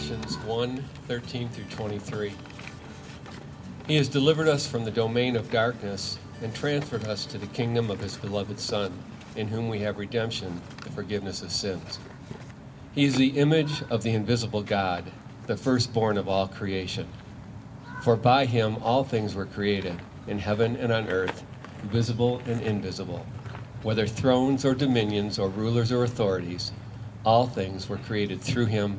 Colossians 1 13 through 23. He has delivered us from the domain of darkness and transferred us to the kingdom of his beloved Son, in whom we have redemption, the forgiveness of sins. He is the image of the invisible God, the firstborn of all creation. For by him all things were created, in heaven and on earth, visible and invisible, whether thrones or dominions or rulers or authorities, all things were created through him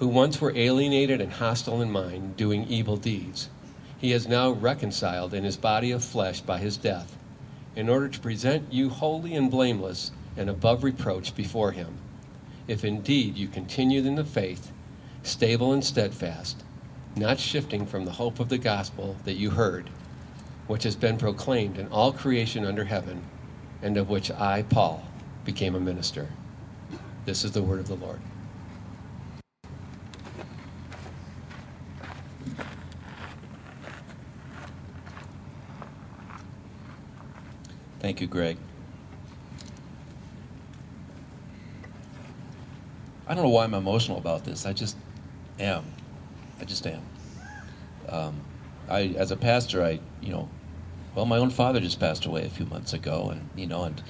who once were alienated and hostile in mind, doing evil deeds, he has now reconciled in his body of flesh by his death, in order to present you holy and blameless and above reproach before him. If indeed you continue in the faith, stable and steadfast, not shifting from the hope of the gospel that you heard, which has been proclaimed in all creation under heaven, and of which I, Paul, became a minister. This is the word of the Lord. Thank you, Greg. I don't know why I'm emotional about this. I just am. I just am. Um, I, as a pastor, I, you know, well, my own father just passed away a few months ago, and you know, and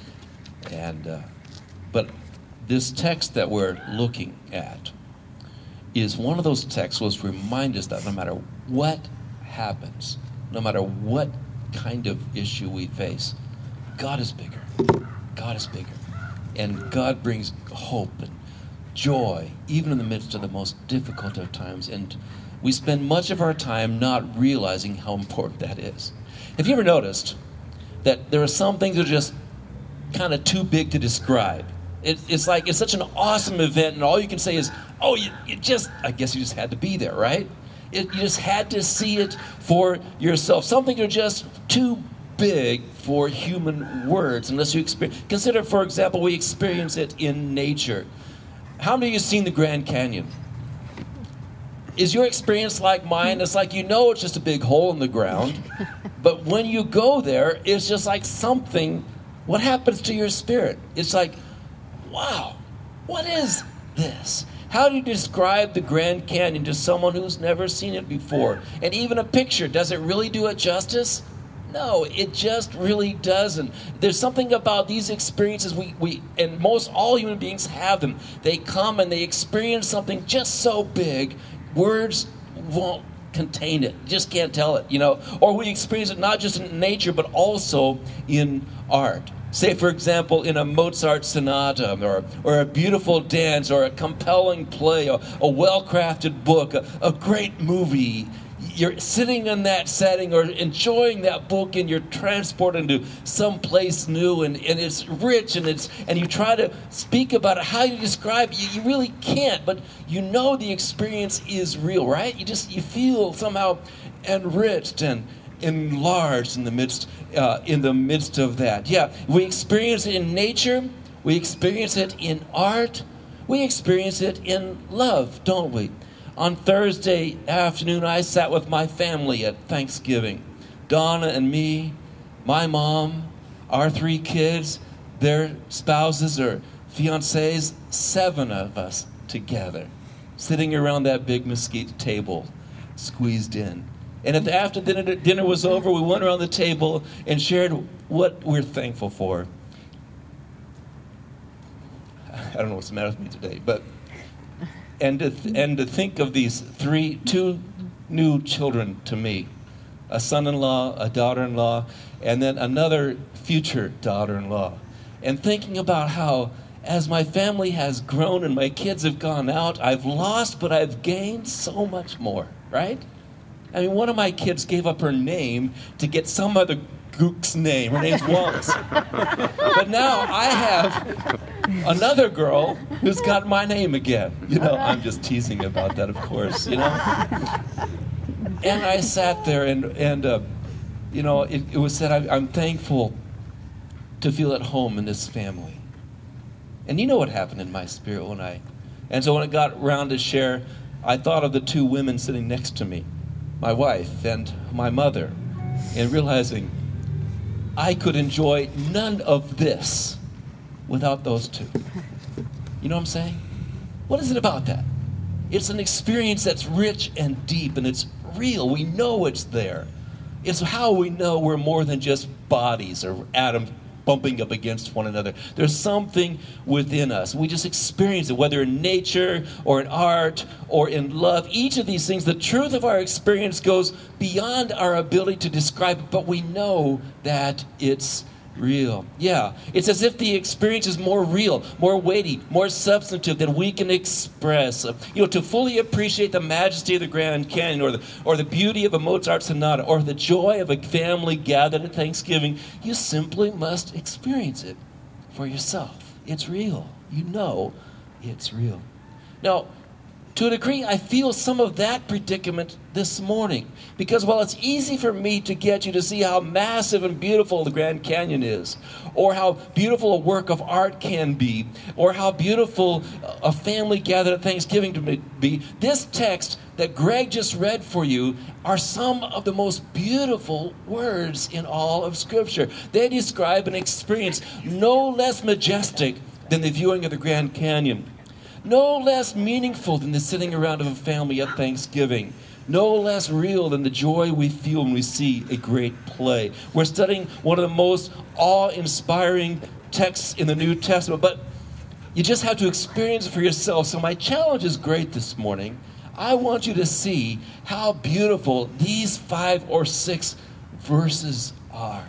and uh, but this text that we're looking at is one of those texts which remind us that no matter what happens, no matter what kind of issue we face, God is bigger. God is bigger, and God brings hope and joy, even in the midst of the most difficult of times. And we spend much of our time not realizing how important that is. Have you ever noticed that there are some things that are just kind of too big to describe? It, it's like it's such an awesome event, and all you can say is, "Oh, you, you just," I guess you just had to be there, right? It, you just had to see it for yourself. Something are just too big for human words unless you experience. Consider, for example, we experience it in nature. How many of you seen the Grand Canyon? Is your experience like mine? It's like you know it's just a big hole in the ground, but when you go there, it's just like something. What happens to your spirit? It's like, wow, what is this? How do you describe the Grand Canyon to someone who's never seen it before? And even a picture, does it really do it justice? No, it just really doesn't. There's something about these experiences we, we and most all human beings have them. They come and they experience something just so big, words won't contain it. Just can't tell it, you know. Or we experience it not just in nature but also in art. Say, for example, in a Mozart sonata, or, or a beautiful dance, or a compelling play, or a well crafted book, a, a great movie you're sitting in that setting or enjoying that book and you're transported into some place new and, and it's rich and it's and you try to speak about it how you describe it you, you really can't but you know the experience is real right? You just you feel somehow enriched and enlarged in the midst uh, in the midst of that. Yeah we experience it in nature we experience it in art we experience it in love don't we on Thursday afternoon, I sat with my family at Thanksgiving. Donna and me, my mom, our three kids, their spouses or fiancés, seven of us together, sitting around that big mesquite table, squeezed in. And after dinner, dinner was over, we went around the table and shared what we're thankful for. I don't know what's the matter with me today, but and to th- and to think of these three two new children to me a son-in-law a daughter-in-law and then another future daughter-in-law. And thinking about how as my family has grown and my kids have gone out i've lost but i've gained so much more right? I mean one of my kids gave up her name to get some other gook's name. Her name's wallace. But now i have another girl who's got my name again. You know, I'm just teasing about that, of course, you know. And I sat there and, and uh, you know, it, it was said, I, I'm thankful to feel at home in this family. And you know what happened in my spirit when I. And so when it got around to share, I thought of the two women sitting next to me, my wife and my mother, and realizing I could enjoy none of this without those two. You know what I'm saying? What is it about that? It's an experience that's rich and deep and it's real. We know it's there. It's how we know we're more than just bodies or atoms bumping up against one another. There's something within us. We just experience it, whether in nature or in art or in love. Each of these things, the truth of our experience goes beyond our ability to describe but we know that it's real. Yeah, it's as if the experience is more real, more weighty, more substantive than we can express. You know, to fully appreciate the majesty of the Grand Canyon or the, or the beauty of a Mozart sonata or the joy of a family gathered at Thanksgiving, you simply must experience it for yourself. It's real. You know it's real. Now, to a degree, I feel some of that predicament this morning. Because while it's easy for me to get you to see how massive and beautiful the Grand Canyon is, or how beautiful a work of art can be, or how beautiful a family gathered at Thanksgiving to be, this text that Greg just read for you are some of the most beautiful words in all of Scripture. They describe an experience no less majestic than the viewing of the Grand Canyon no less meaningful than the sitting around of a family at Thanksgiving. No less real than the joy we feel when we see a great play. We're studying one of the most awe inspiring texts in the New Testament, but you just have to experience it for yourself. So, my challenge is great this morning. I want you to see how beautiful these five or six verses are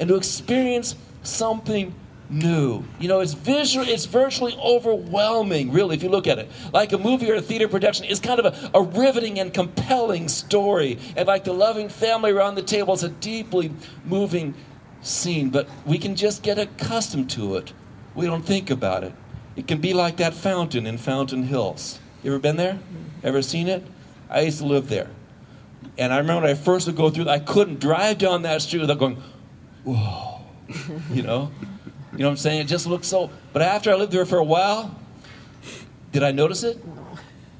and to experience something new. You know, it's visual, it's virtually overwhelming, really, if you look at it. Like a movie or a theater production, it's kind of a, a riveting and compelling story. And like the loving family around the table, is a deeply moving scene. But we can just get accustomed to it. We don't think about it. It can be like that fountain in Fountain Hills. You ever been there? Ever seen it? I used to live there. And I remember when I first would go through, I couldn't drive down that street without going, whoa, you know? You know what I'm saying? It just looks so. But after I lived there for a while, did I notice it?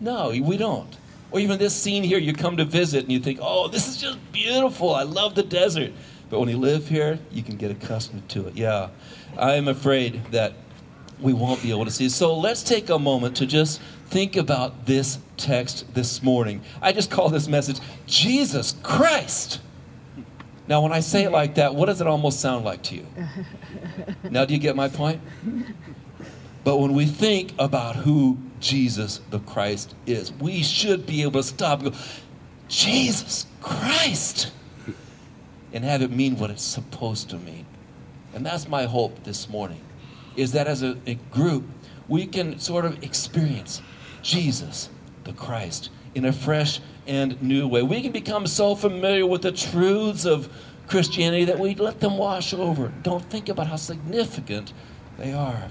No, we don't. Or even this scene here, you come to visit and you think, oh, this is just beautiful. I love the desert. But when you live here, you can get accustomed to it. Yeah, I'm afraid that we won't be able to see. So let's take a moment to just think about this text this morning. I just call this message Jesus Christ. Now, when I say it like that, what does it almost sound like to you? Now, do you get my point? But when we think about who Jesus the Christ is, we should be able to stop and go, Jesus Christ, and have it mean what it's supposed to mean. And that's my hope this morning, is that as a, a group, we can sort of experience Jesus the Christ in a fresh and new way. We can become so familiar with the truths of Christianity that we let them wash over. Don't think about how significant they are.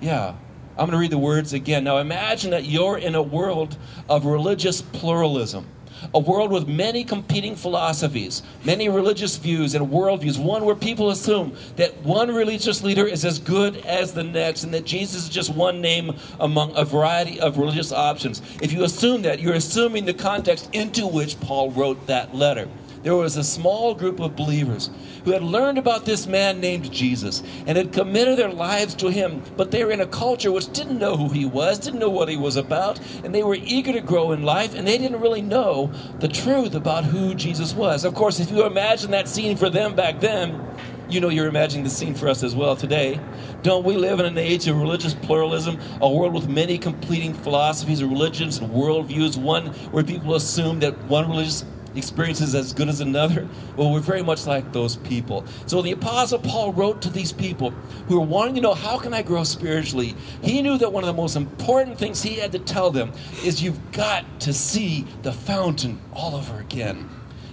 Yeah, I'm going to read the words again. Now imagine that you're in a world of religious pluralism a world with many competing philosophies, many religious views and worldviews, one where people assume that one religious leader is as good as the next and that Jesus is just one name among a variety of religious options. If you assume that, you're assuming the context into which Paul wrote that letter there was a small group of believers who had learned about this man named Jesus and had committed their lives to him, but they were in a culture which didn't know who he was, didn't know what he was about, and they were eager to grow in life, and they didn't really know the truth about who Jesus was. Of course, if you imagine that scene for them back then, you know you're imagining the scene for us as well today. Don't we live in an age of religious pluralism, a world with many competing philosophies and religions and worldviews, one where people assume that one religious experiences as good as another? Well, we're very much like those people. So the Apostle Paul wrote to these people who were wanting to know, how can I grow spiritually? He knew that one of the most important things he had to tell them is you've got to see the fountain all over again.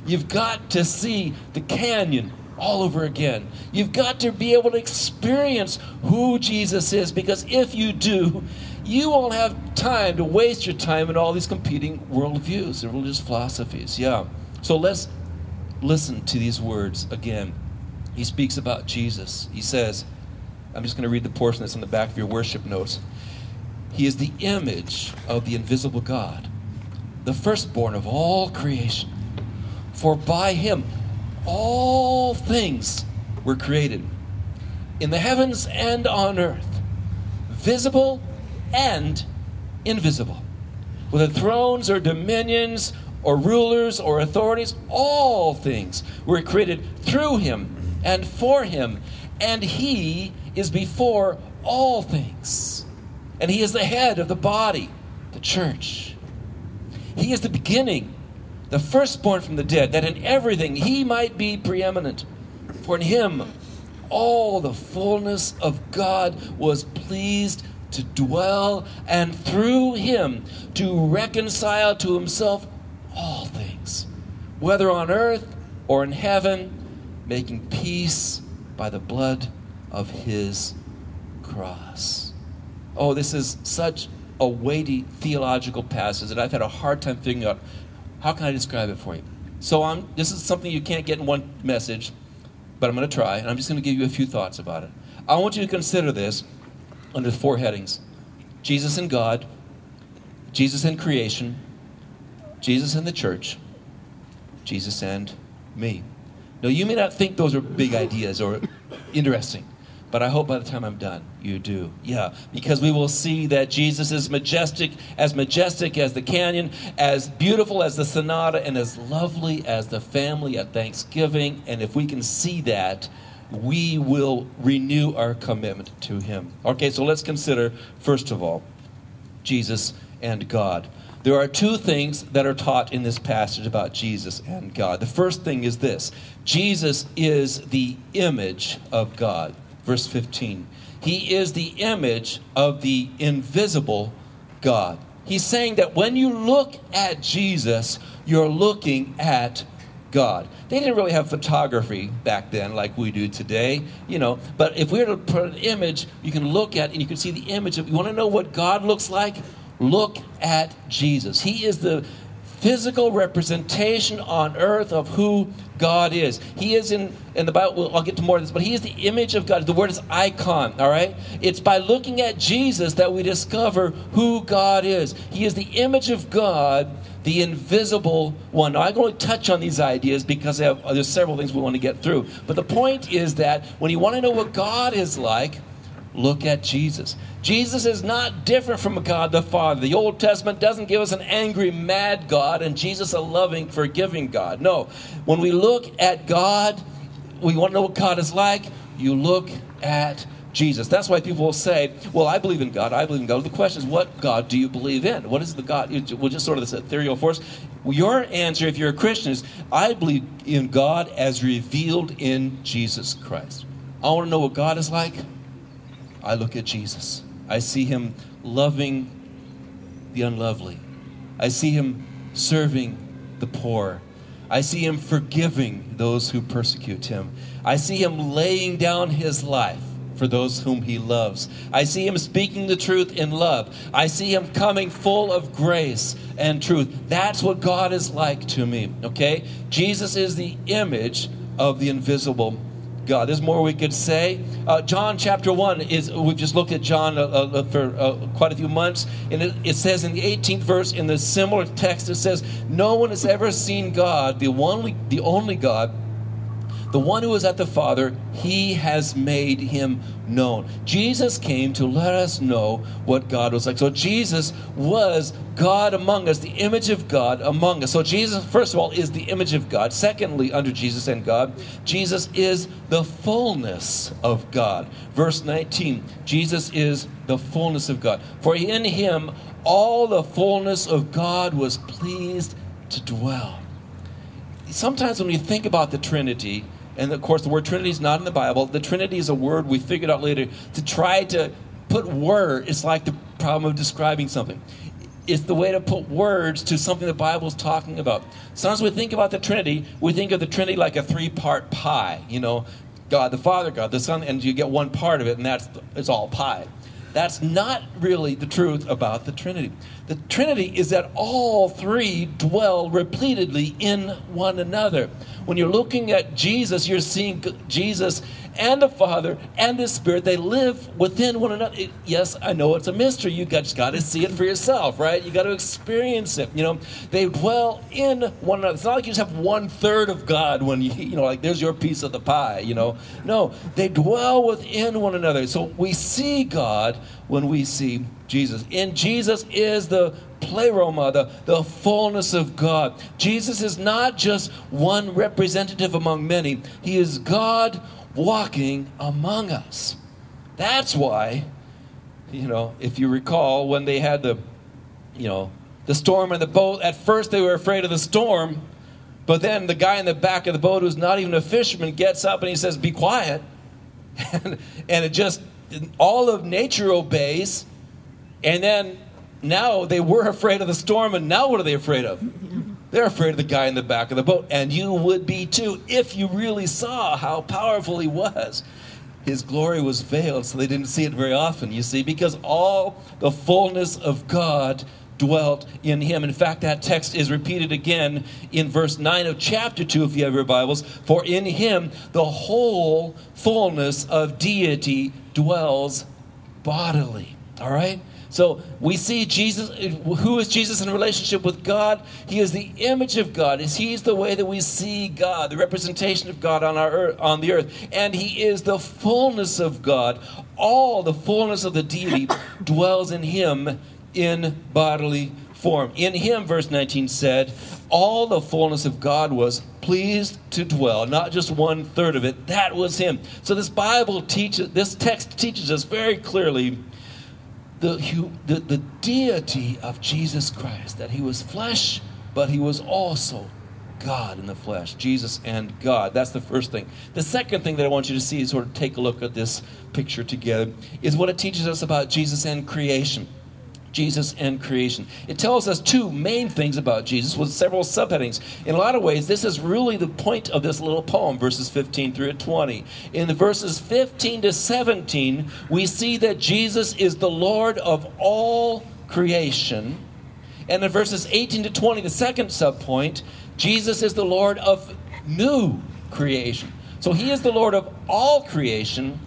You've got to see the canyon all over again. You've got to be able to experience who Jesus is because if you do, you won't have time to waste your time in all these competing worldviews and religious philosophies. Yeah. So let's listen to these words again. He speaks about Jesus. He says, I'm just going to read the portion that's on the back of your worship notes. He is the image of the invisible God, the firstborn of all creation. For by him all things were created, in the heavens and on earth, visible and invisible. Whether thrones or dominions or rulers or authorities, all things were created through him and for him, and he is before all things. And he is the head of the body, the church. He is the beginning, the firstborn from the dead, that in everything he might be preeminent. For in him all the fullness of God was pleased to dwell, and through him to reconcile to himself all things, whether on earth or in heaven, making peace by the blood of his cross. Oh, this is such a weighty theological passage that I've had a hard time figuring out how can I describe it for you. So I'm, this is something you can't get in one message, but I'm going to try, and I'm just going to give you a few thoughts about it. I want you to consider this under four headings Jesus and God, Jesus and creation, Jesus and the church, Jesus and me. Now, you may not think those are big ideas or interesting, but I hope by the time I'm done, you do. Yeah, because we will see that Jesus is majestic, as majestic as the canyon, as beautiful as the sonata, and as lovely as the family at Thanksgiving. And if we can see that, we will renew our commitment to Him. Okay, so let's consider, first of all, Jesus and God. There are two things that are taught in this passage about Jesus and God. The first thing is this Jesus is the image of God. Verse 15. He is the image of the invisible God. He's saying that when you look at Jesus, you're looking at God. They didn't really have photography back then like we do today, you know. But if we were to put an image, you can look at and you can see the image of. You want to know what God looks like? Look at Jesus. He is the physical representation on earth of who God is. He is in, in the Bible, I'll get to more of this, but He is the image of God. The word is icon, all right? It's by looking at Jesus that we discover who God is. He is the image of God, the invisible one. Now, I'm going to touch on these ideas because have, there's several things we want to get through. But the point is that when you want to know what God is like, look at Jesus. Jesus is not different from God the Father. The Old Testament doesn't give us an angry, mad God and Jesus a loving, forgiving God. No. When we look at God, we want to know what God is like, you look at Jesus. That's why people will say, Well, I believe in God. I believe in God. The question is, what God do you believe in? What is the God? Well, just sort of this ethereal force. Your answer, if you're a Christian, is I believe in God as revealed in Jesus Christ. I want to know what God is like. I look at Jesus. I see him loving the unlovely. I see him serving the poor. I see him forgiving those who persecute him. I see him laying down his life for those whom he loves. I see him speaking the truth in love. I see him coming full of grace and truth. That's what God is like to me, okay? Jesus is the image of the invisible God. There's more we could say. Uh, John chapter 1 is, we've just looked at John uh, uh, for uh, quite a few months, and it, it, says in the 18th verse in the similar text, it says, No one has ever seen God, the only, the only God the one who is at the Father, he has made him known. Jesus came to let us know what God was like. So Jesus was God among us, the image of God among us. So Jesus, first of all, is the image of God. Secondly, under Jesus and God, Jesus is the fullness of God. Verse 19 Jesus is the fullness of God. For in him all the fullness of God was pleased to dwell. Sometimes when we think about the Trinity, and of course, the word Trinity is not in the Bible. The Trinity is a word we figured out later to try to put word. It's like the problem of describing something. it's the way to put words to something the Bible's talking about. Sometimes we think about the Trinity, we think of the Trinity like a three part pie, you know, God the Father, God the Son, and you get one part of it, and that's it's all pie. That's not really the truth about the Trinity. The Trinity is that all three dwell repeatedly in one another. When you're looking at Jesus, you're seeing Jesus and the Father and the Spirit. They live within one another. It, yes, I know it's a mystery. You just got to see it for yourself, right? You got to experience it. You know, they dwell in one another. It's not like you just have one third of God when you, you know, like there's your piece of the pie. You know, no, they dwell within one another. So we see God when we see Jesus. In Jesus is the pleroma, the, the fullness of God. Jesus is not just one representative among many, He is God walking among us. That's why, you know, if you recall, when they had the, you know, the storm in the boat, at first they were afraid of the storm, but then the guy in the back of the boat who's not even a fisherman gets up and he says, Be quiet. and, and it just, all of nature obeys. And then now they were afraid of the storm, and now what are they afraid of? They're afraid of the guy in the back of the boat, and you would be too if you really saw how powerful he was. His glory was veiled, so they didn't see it very often, you see, because all the fullness of God dwelt in him. In fact, that text is repeated again in verse 9 of chapter 2, if you have your Bibles. For in him the whole fullness of deity dwells bodily. All right? So we see Jesus. Who is Jesus in relationship with God? He is the image of God. He's the way that we see God, the representation of God on our earth, on the earth, and He is the fullness of God. All the fullness of the deity dwells in Him in bodily form. In Him, verse 19 said, all the fullness of God was pleased to dwell, not just one third of it. That was Him. So this Bible teaches, this text teaches us very clearly the, the, the deity of Jesus Christ, that he was flesh, but he was also God in the flesh, Jesus and God. That's the first thing. The second thing that I want you to see is sort of take a look at this picture together is what it teaches us about Jesus and creation. Jesus and creation. It tells us two main things about Jesus with several subheadings. In a lot of ways, this is really the point of this little poem, verses 15 through 20. In the verses 15 to 17, we see that Jesus is the Lord of all creation. And in verses 18 to 20, the second subpoint, Jesus is the Lord of new creation. So he is the Lord of all creation,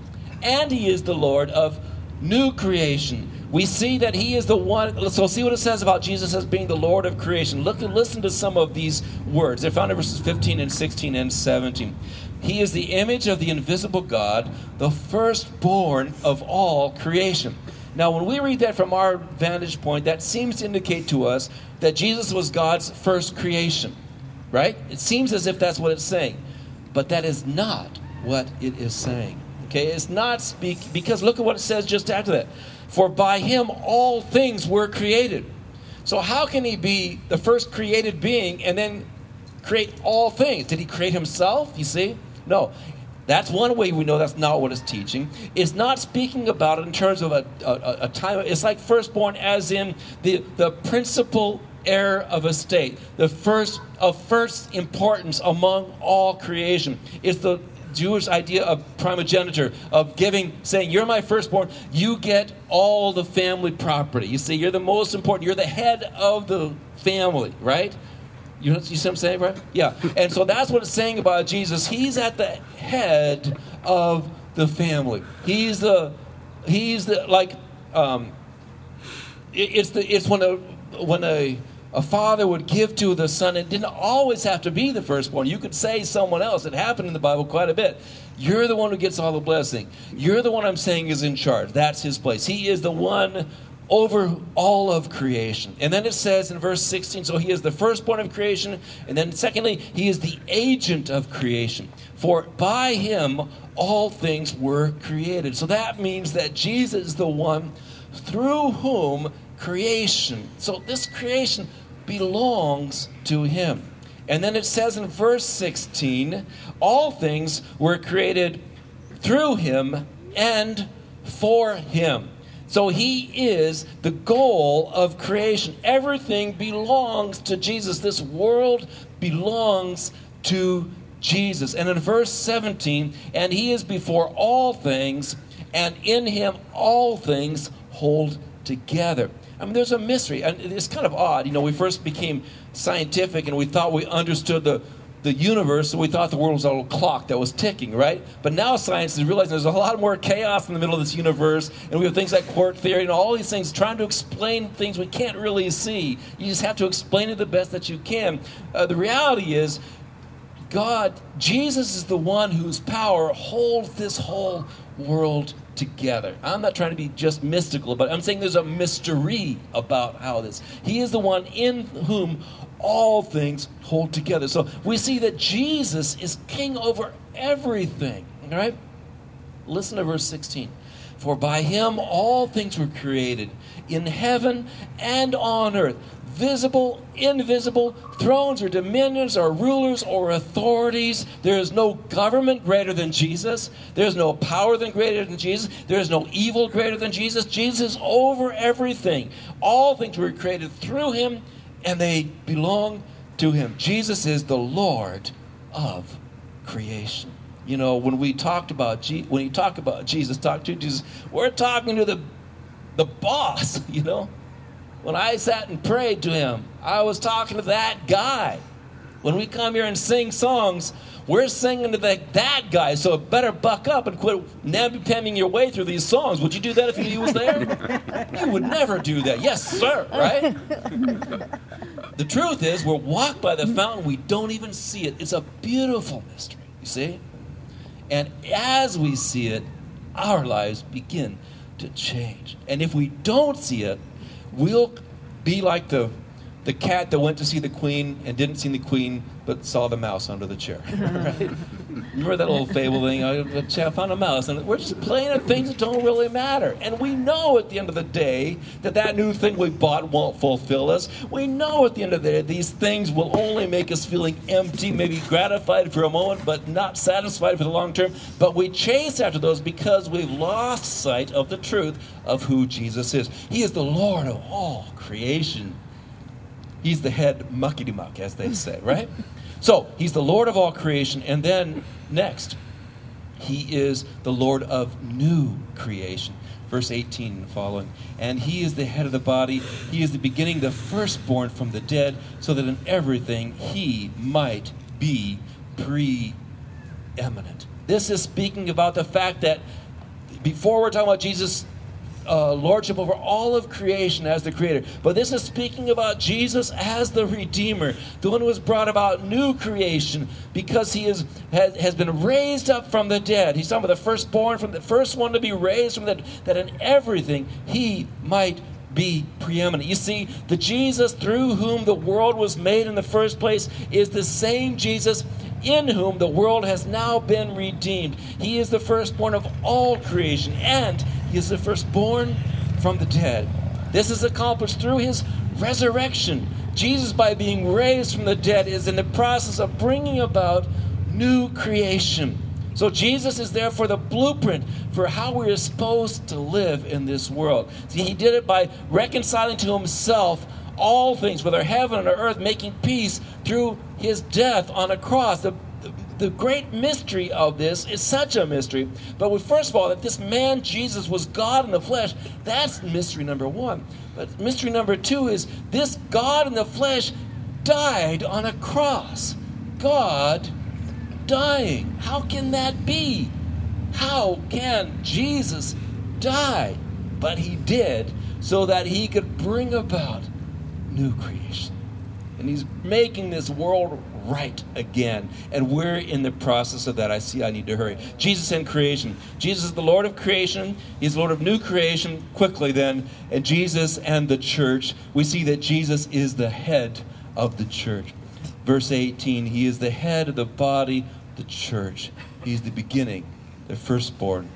and he is the Lord of new creation we see that he is the one. So, see what it says about Jesus as being the Lord of creation. Look and listen to some of these words. They're found in verses 15 and 16 and 17. He is the image of the invisible God, the firstborn of all creation. Now, when we read that from our vantage point, that seems to indicate to us that Jesus was God's first creation, right? It seems as if that's what it's saying. But that is not what it is saying. Okay, it's not speak because look at what it says just after that. For by him all things were created. So, how can he be the first created being and then create all things? Did he create himself? You see? No. That's one way we know that's not what it's teaching. It's not speaking about it in terms of a, a, a time. It's like firstborn, as in the, the principal heir of a state, the first of first importance among all creation. It's the Jewish idea of primogeniture, of giving, saying, You're my firstborn, you get all the family property. You see, you're the most important, you're the head of the family, right? You, you see what I'm saying, right? Yeah. And so that's what it's saying about Jesus. He's at the head of the family. He's the, he's the, like, um, it, it's the, it's when a, when a, a father would give to the son. It didn't always have to be the firstborn. You could say someone else. It happened in the Bible quite a bit. You're the one who gets all the blessing. You're the one I'm saying is in charge. That's his place. He is the one over all of creation. And then it says in verse 16 so he is the firstborn of creation. And then, secondly, he is the agent of creation. For by him all things were created. So that means that Jesus is the one through whom creation, so this creation belongs to him. And then it says in verse 16, all things were created through him and for him. So he is the goal of creation. Everything belongs to Jesus. This world belongs to Jesus. And in verse 17, and he is before all things, and in him all things hold together. I mean, there's a mystery, and it's kind of odd. You know, we first became scientific and we thought we understood the, the universe, so we thought the world was a little clock that was ticking, right? But now science is realizing there's a lot more chaos in the middle of this universe, and we have things like quark theory and all these things trying to explain things we can't really see. You just have to explain it the best that you can. Uh, the reality is, God, Jesus is the one whose power holds this whole world together. I'm not trying to be just mystical, but I'm saying there's a mystery about how this. He is the one in whom all things hold together. So we see that Jesus is king over everything. All right? Listen to verse 16. For by him all things were created, in heaven and on earth visible, invisible, thrones or dominions or rulers or authorities. There is no government greater than Jesus. There is no power than greater than Jesus. There is no evil greater than Jesus. Jesus is over everything. All things were created through him and they belong to him. Jesus is the Lord of creation. You know, when we talked about Je- when you talk about Jesus, talk to Jesus, we're talking to the the boss, you know. When I sat and prayed to him, I was talking to that guy. When we come here and sing songs, we're singing to the, that guy, so better buck up and quit napping your way through these songs. Would you do that if you was there? you would never do that. Yes, sir, right? the truth is, we're walked by the fountain, we don't even see it. It's a beautiful mystery, you see? And as we see it, our lives begin to change. And if we don't see it, we'll be like the the cat that went to see the queen and didn't see the queen but saw the mouse under the chair. right? Remember that little fable thing? I found a mouse, and we're just playing at things that don't really matter. And we know at the end of the day that that new thing we bought won't fulfill us. We know at the end of the day these things will only make us feeling empty, maybe gratified for a moment, but not satisfied for the long term. But we chase after those because we've lost sight of the truth of who Jesus is. He is the Lord of all creation. He's the head muckety muck, as they say, right? So he's the Lord of all creation. And then next, he is the Lord of new creation. Verse 18 and following. And he is the head of the body. He is the beginning, the firstborn from the dead, so that in everything he might be preeminent. This is speaking about the fact that before we're talking about Jesus uh, lordship over all of creation as the creator. But this is speaking about Jesus as the redeemer, the one who has brought about new creation because he is, has, has been raised up from the dead. He's talking about the firstborn, from the first one to be raised from the that in everything he might be preeminent. You see, the Jesus through whom the world was made in the first place is the same Jesus in whom the world has now been redeemed. He is the firstborn of all creation, and he is the firstborn from the dead. This is accomplished through his resurrection. Jesus, by being raised from the dead, is in the process of bringing about new creation. So, Jesus is therefore the blueprint for how we are supposed to live in this world. See, he did it by reconciling to himself all things, whether heaven or earth, making peace through his death on a cross. The, the, great mystery of this is such a mystery. But we, first of all, that this man Jesus was God in the flesh, that's mystery number one. But mystery number two is this God in the flesh died on a cross. God dying. How can that be? How can Jesus die? But he did so that he could bring about new creation. And he's making this world right again. And we're in the process of that. I see I need to hurry. Jesus and creation. Jesus is the Lord of creation. He's Lord of new creation. Quickly then. And Jesus and the church. We see that Jesus is the head of the church. Verse 18 He is the head of the body, the church. He's the beginning, the firstborn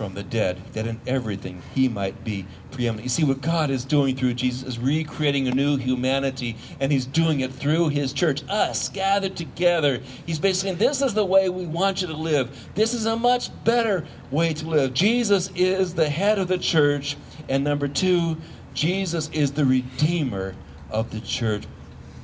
from the dead, that in everything he might be preeminent. You see, what God is doing through Jesus is recreating a new humanity, and he's doing it through his church, us gathered together. He's basically saying, This is the way we want you to live. This is a much better way to live. Jesus is the head of the church, and number two, Jesus is the redeemer of the church.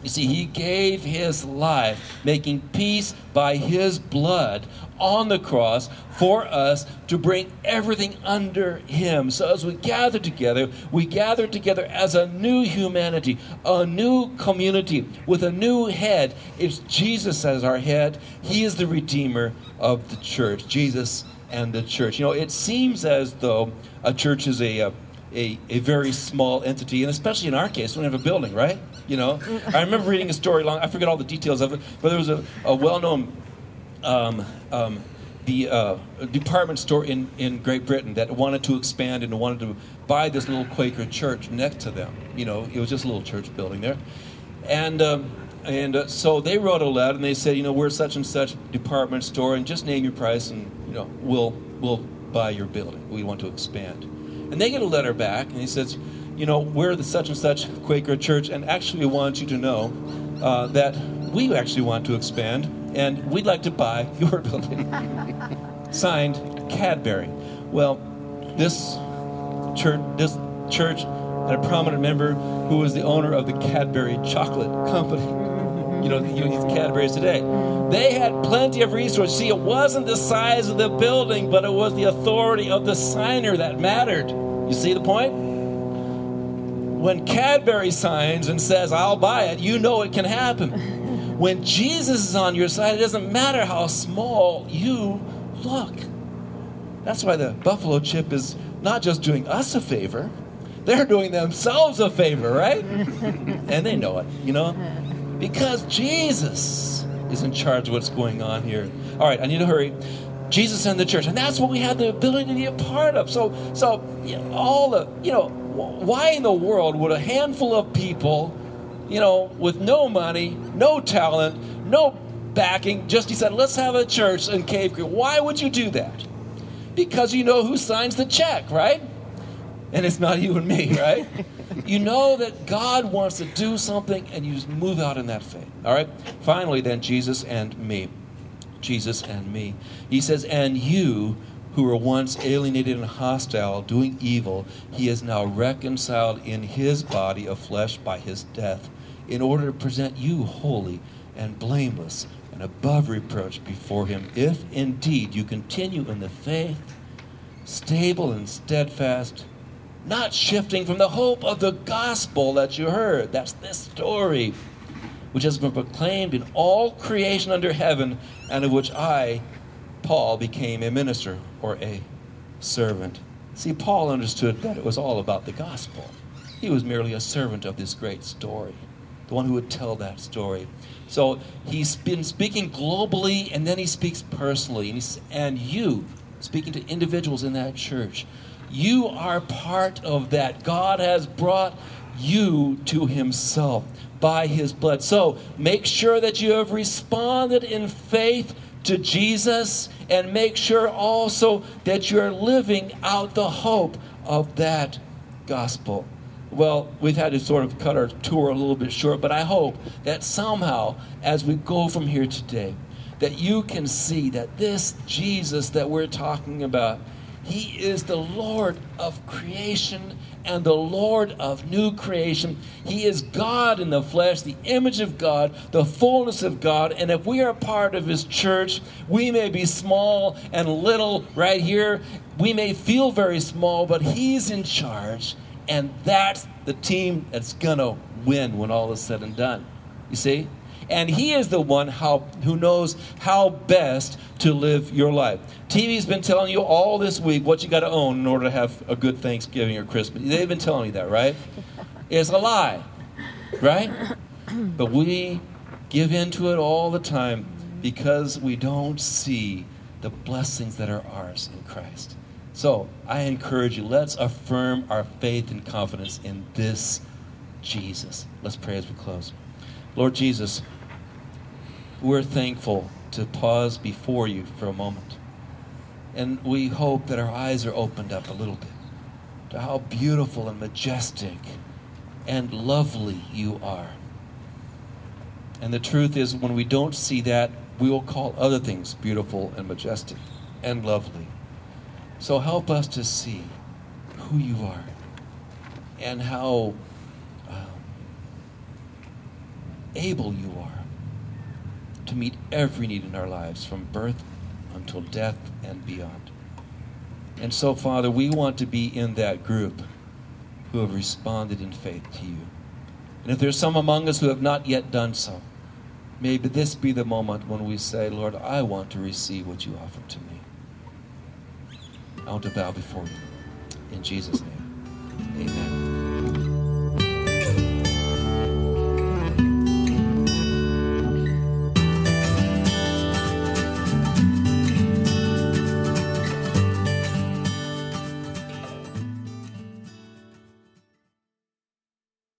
You see, he gave his life, making peace by his blood on the cross for us to bring everything under him. So as we gather together, we gather together as a new humanity, a new community with a new head. It's Jesus as our head. He is the redeemer of the church. Jesus and the church. You know, it seems as though a church is a, a, a very small entity, and especially in our case, we don't have a building, right? You know, I remember reading a story long. I forget all the details of it, but there was a, a well-known um, um, the uh, department store in, in Great Britain that wanted to expand and wanted to buy this little Quaker church next to them. You know, it was just a little church building there, and. Um, and uh, so they wrote a letter and they said, you know, we're such and such department store, and just name your price, and you know, we'll we'll buy your building. We want to expand. And they get a letter back, and he says, you know, we're the such and such Quaker church, and actually we want you to know uh, that we actually want to expand, and we'd like to buy your building. Signed, Cadbury. Well, this church, this church had a prominent member who was the owner of the Cadbury Chocolate Company. You know, you use Cadbury's today. They had plenty of resources. See, it wasn't the size of the building, but it was the authority of the signer that mattered. You see the point? When Cadbury signs and says, I'll buy it, you know it can happen. When Jesus is on your side, it doesn't matter how small you look. That's why the buffalo chip is not just doing us a favor, they're doing themselves a favor, right? and they know it, you know? Because Jesus is in charge of what's going on here. All right, I need to hurry. Jesus and the church, and that's what we have the ability to be a part of. So, so all the, you know, why in the world would a handful of people, you know, with no money, no talent, no backing, just decide, let's have a church in Cave Creek? Why would you do that? Because you know who signs the check, right? And it's not you and me, right? you know that God wants to do something and you move out in that faith. All right? Finally, then, Jesus and me. Jesus and me. He says, and you who were once alienated and hostile, doing evil, he is now reconciled in his body of flesh by his death, in order to present you holy and blameless and above reproach before him, if indeed you continue in the faith, stable and steadfast, not shifting from the hope of the gospel that you heard. That's this story, which has been proclaimed in all creation under heaven, and of which I Paul became a minister or a servant. See, Paul understood that it was all about the gospel. He was merely a servant of this great story, the one who would tell that story. So he's been speaking globally, and then he speaks personally. And, and you, speaking to individuals in that church, you are part of that. God has brought you to himself by his blood. So make sure that you have responded in faith to Jesus and make sure also that you're living out the hope of that gospel. Well, we've had to sort of cut our tour a little bit short, but I hope that somehow, as we go from here today, that you can see that this Jesus that we're talking about, he is the Lord of creation and the Lord of new creation. He is God in the flesh, the image of God, the fullness of God. And if we are part of His church, we may be small and little right here. We may feel very small, but He's in charge. And that's the team that's going to win when all is said and done. You see? And he is the one how, who knows how best to live your life. TV's been telling you all this week what you got to own in order to have a good Thanksgiving or Christmas. They've been telling you that, right? It's a lie, right? But we give in to it all the time because we don't see the blessings that are ours in Christ. So I encourage you, let's affirm our faith and confidence in this Jesus. Let's pray as we close. Lord Jesus, we're thankful to pause before you for a moment And we hope that our eyes are opened up a little bit to how beautiful and majestic and lovely you are. And the truth is, when we don't see that, we will call other things beautiful and majestic and lovely. So help us to see who you are and how um, able you are to meet every need in our lives from birth until death and beyond. And so, Father, we want to be in that group who have responded in faith to you. And if there's some among us who have not yet done so, may this be the moment when we say, Lord, I want to receive what you offer to me. I want to bow before you. In Jesus' name, amen.